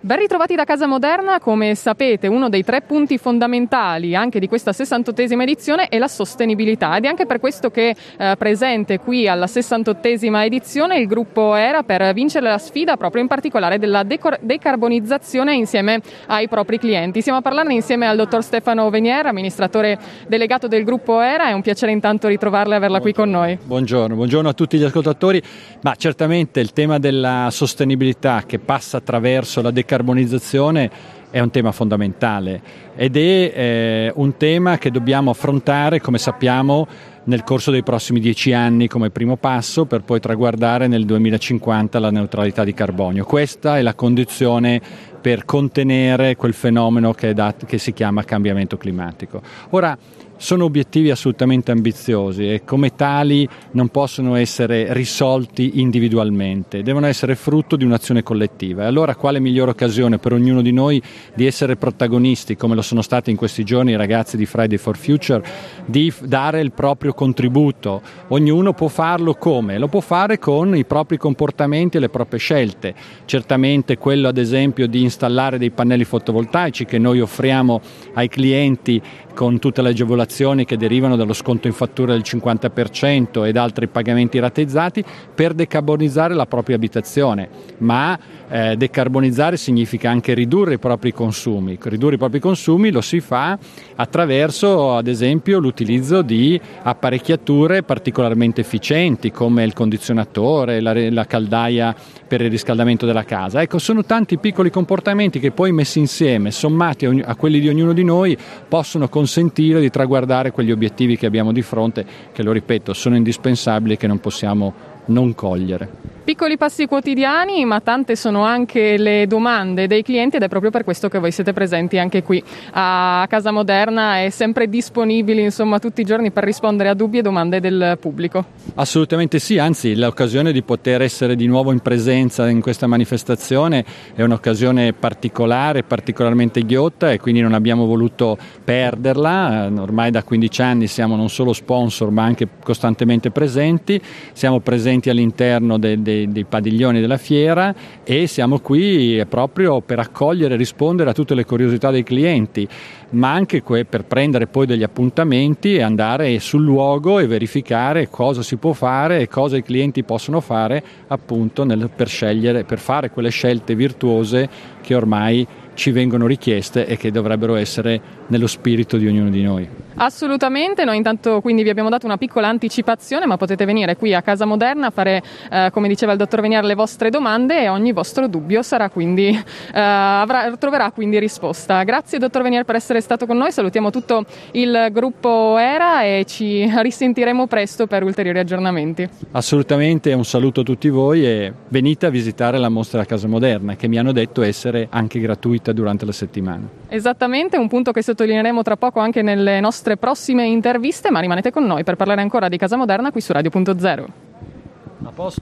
Ben ritrovati da Casa Moderna, come sapete uno dei tre punti fondamentali anche di questa 68esima edizione è la sostenibilità ed è anche per questo che eh, presente qui alla 68esima edizione il gruppo ERA per vincere la sfida proprio in particolare della decor- decarbonizzazione insieme ai propri clienti. Siamo a parlarne insieme al dottor Stefano Veniera, amministratore delegato del gruppo ERA, è un piacere intanto ritrovarla e averla buongiorno. qui con noi. Buongiorno, buongiorno a tutti gli ascoltatori, ma certamente il tema della sostenibilità che passa attraverso la decarbonizzazione decarbonizzazione è un tema fondamentale ed è eh, un tema che dobbiamo affrontare, come sappiamo, nel corso dei prossimi dieci anni come primo passo per poi traguardare nel 2050 la neutralità di carbonio. Questa è la condizione per contenere quel fenomeno che, dat- che si chiama cambiamento climatico. Ora, sono obiettivi assolutamente ambiziosi e come tali non possono essere risolti individualmente, devono essere frutto di un'azione collettiva. E allora quale migliore occasione per ognuno di noi di essere protagonisti, come lo sono stati in questi giorni i ragazzi di Friday for Future, di dare il proprio contributo. Ognuno può farlo come? Lo può fare con i propri comportamenti e le proprie scelte. Certamente quello ad esempio di installare dei pannelli fotovoltaici che noi offriamo ai clienti con tutte le agevolazioni che derivano dallo sconto in fattura del 50% ed altri pagamenti rateizzati per decarbonizzare la propria abitazione, ma eh, decarbonizzare significa anche ridurre i propri consumi. Ridurre i propri consumi lo si fa attraverso ad esempio l'utilizzo di apparecchiature particolarmente efficienti come il condizionatore, la, la caldaia per il riscaldamento della casa. Ecco, sono tanti piccoli comportamenti che poi messi insieme, sommati a, a quelli di ognuno di noi, possono consentire di traguardare quegli obiettivi che abbiamo di fronte, che lo ripeto, sono indispensabili e che non possiamo non cogliere. Piccoli passi quotidiani, ma tante sono anche le domande dei clienti ed è proprio per questo che voi siete presenti anche qui a Casa Moderna e sempre disponibili insomma tutti i giorni per rispondere a dubbi e domande del pubblico. Assolutamente sì, anzi l'occasione di poter essere di nuovo in presenza in questa manifestazione è un'occasione particolare, particolarmente ghiotta e quindi non abbiamo voluto perderla. Ormai da 15 anni siamo non solo sponsor ma anche costantemente presenti, siamo presenti all'interno dei de dei, padiglioni della fiera e siamo qui proprio per accogliere e rispondere a tutte le curiosità dei clienti, ma anche per prendere poi degli appuntamenti e andare sul luogo e verificare cosa si può fare e cosa i clienti possono fare appunto nel, per scegliere, per fare quelle scelte virtuose che ormai ci vengono richieste e che dovrebbero essere nello spirito di ognuno di noi. Assolutamente, noi intanto quindi vi abbiamo dato una piccola anticipazione, ma potete venire qui a Casa Moderna a fare, eh, come diceva il dottor Venier, le vostre domande e ogni vostro dubbio quindi, eh, avrà, troverà quindi risposta. Grazie dottor Venier per essere stato con noi, salutiamo tutto il gruppo ERA e ci risentiremo presto per ulteriori aggiornamenti. Assolutamente, un saluto a tutti voi e venite a visitare la mostra Casa Moderna che mi hanno detto essere anche gratuita vita durante la settimana. Esattamente, un punto che sottolineeremo tra poco anche nelle nostre prossime interviste, ma rimanete con noi per parlare ancora di Casa Moderna qui su Radio.0. A posto.